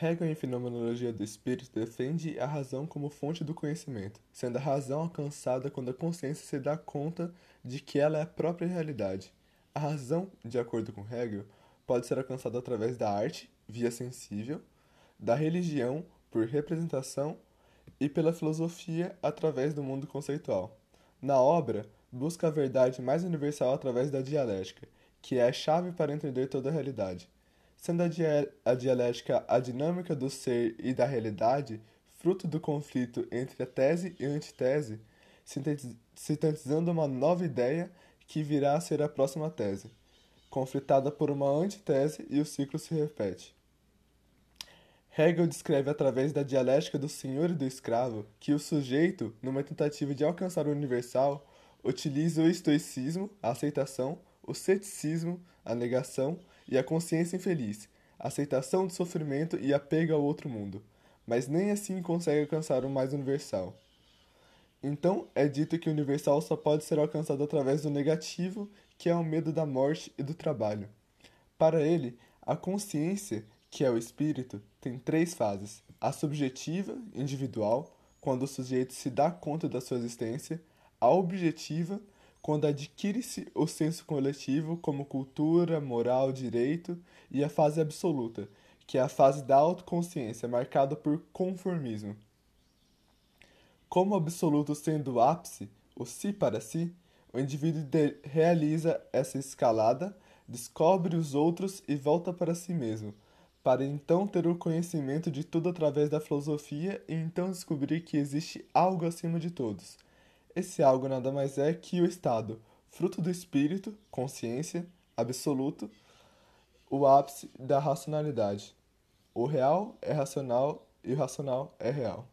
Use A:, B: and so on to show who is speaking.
A: Hegel, em Fenomenologia do Espírito, defende a razão como fonte do conhecimento, sendo a razão alcançada quando a consciência se dá conta de que ela é a própria realidade. A razão, de acordo com Hegel, pode ser alcançada através da arte, via sensível, da religião, por representação, e pela filosofia, através do mundo conceitual. Na obra, busca a verdade mais universal através da dialética, que é a chave para entender toda a realidade. Sendo a, dia a dialética a dinâmica do ser e da realidade, fruto do conflito entre a tese e a antitese, sintetizando uma nova ideia que virá a ser a próxima tese, conflitada por uma antitese e o ciclo se repete. Hegel descreve através da dialética do senhor e do escravo que o sujeito, numa tentativa de alcançar o universal, utiliza o estoicismo, a aceitação, o ceticismo, a negação e a consciência infeliz, aceitação do sofrimento e apego ao outro mundo, mas nem assim consegue alcançar o mais universal. Então é dito que o universal só pode ser alcançado através do negativo, que é o medo da morte e do trabalho. Para ele, a consciência, que é o espírito, tem três fases: a subjetiva, individual, quando o sujeito se dá conta da sua existência, a objetiva, quando adquire-se o senso coletivo como cultura, moral, direito, e a fase absoluta, que é a fase da autoconsciência, marcada por conformismo. Como absoluto sendo o ápice, o si para si, o indivíduo realiza essa escalada, descobre os outros e volta para si mesmo, para então ter o conhecimento de tudo através da filosofia e então descobrir que existe algo acima de todos esse algo nada mais é que o estado, fruto do espírito, consciência, absoluto, o ápice da racionalidade. O real é racional e o racional é real.